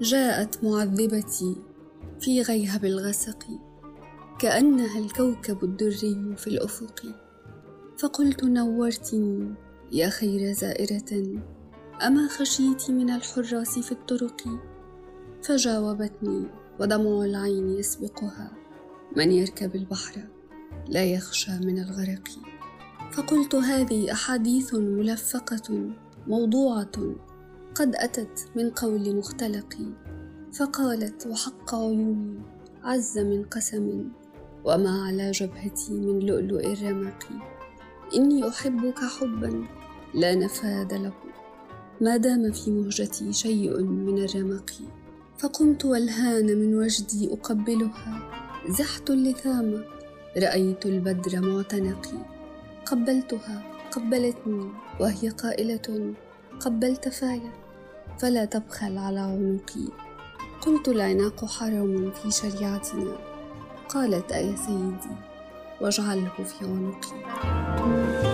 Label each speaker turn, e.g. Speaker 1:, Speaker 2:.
Speaker 1: جاءت معذبتي في غيهب الغسق كأنها الكوكب الدري في الأفق. فقلت نورتني يا خير زائرة أما خشيت من الحراس في الطرق؟ فجاوبتني ودمع العين يسبقها من يركب البحر لا يخشى من الغرق. فقلت هذه أحاديث ملفقة موضوعة. قد أتت من قول مختلق فقالت وحق عيوني عز من قسم وما على جبهتي من لؤلؤ الرمق. إني أحبك حبا لا نفاد له ما دام في مهجتي شيء من الرمق فقمت والهان من وجدي أقبلها. زحت اللثام رأيت البدر معتنقي قبلتها قبلتني وهي قائلة قبلت فايا فلا تبخل على عنقي. قلت العناق حرام في شريعتنا. قالت أي سيدي واجعله في عنقي.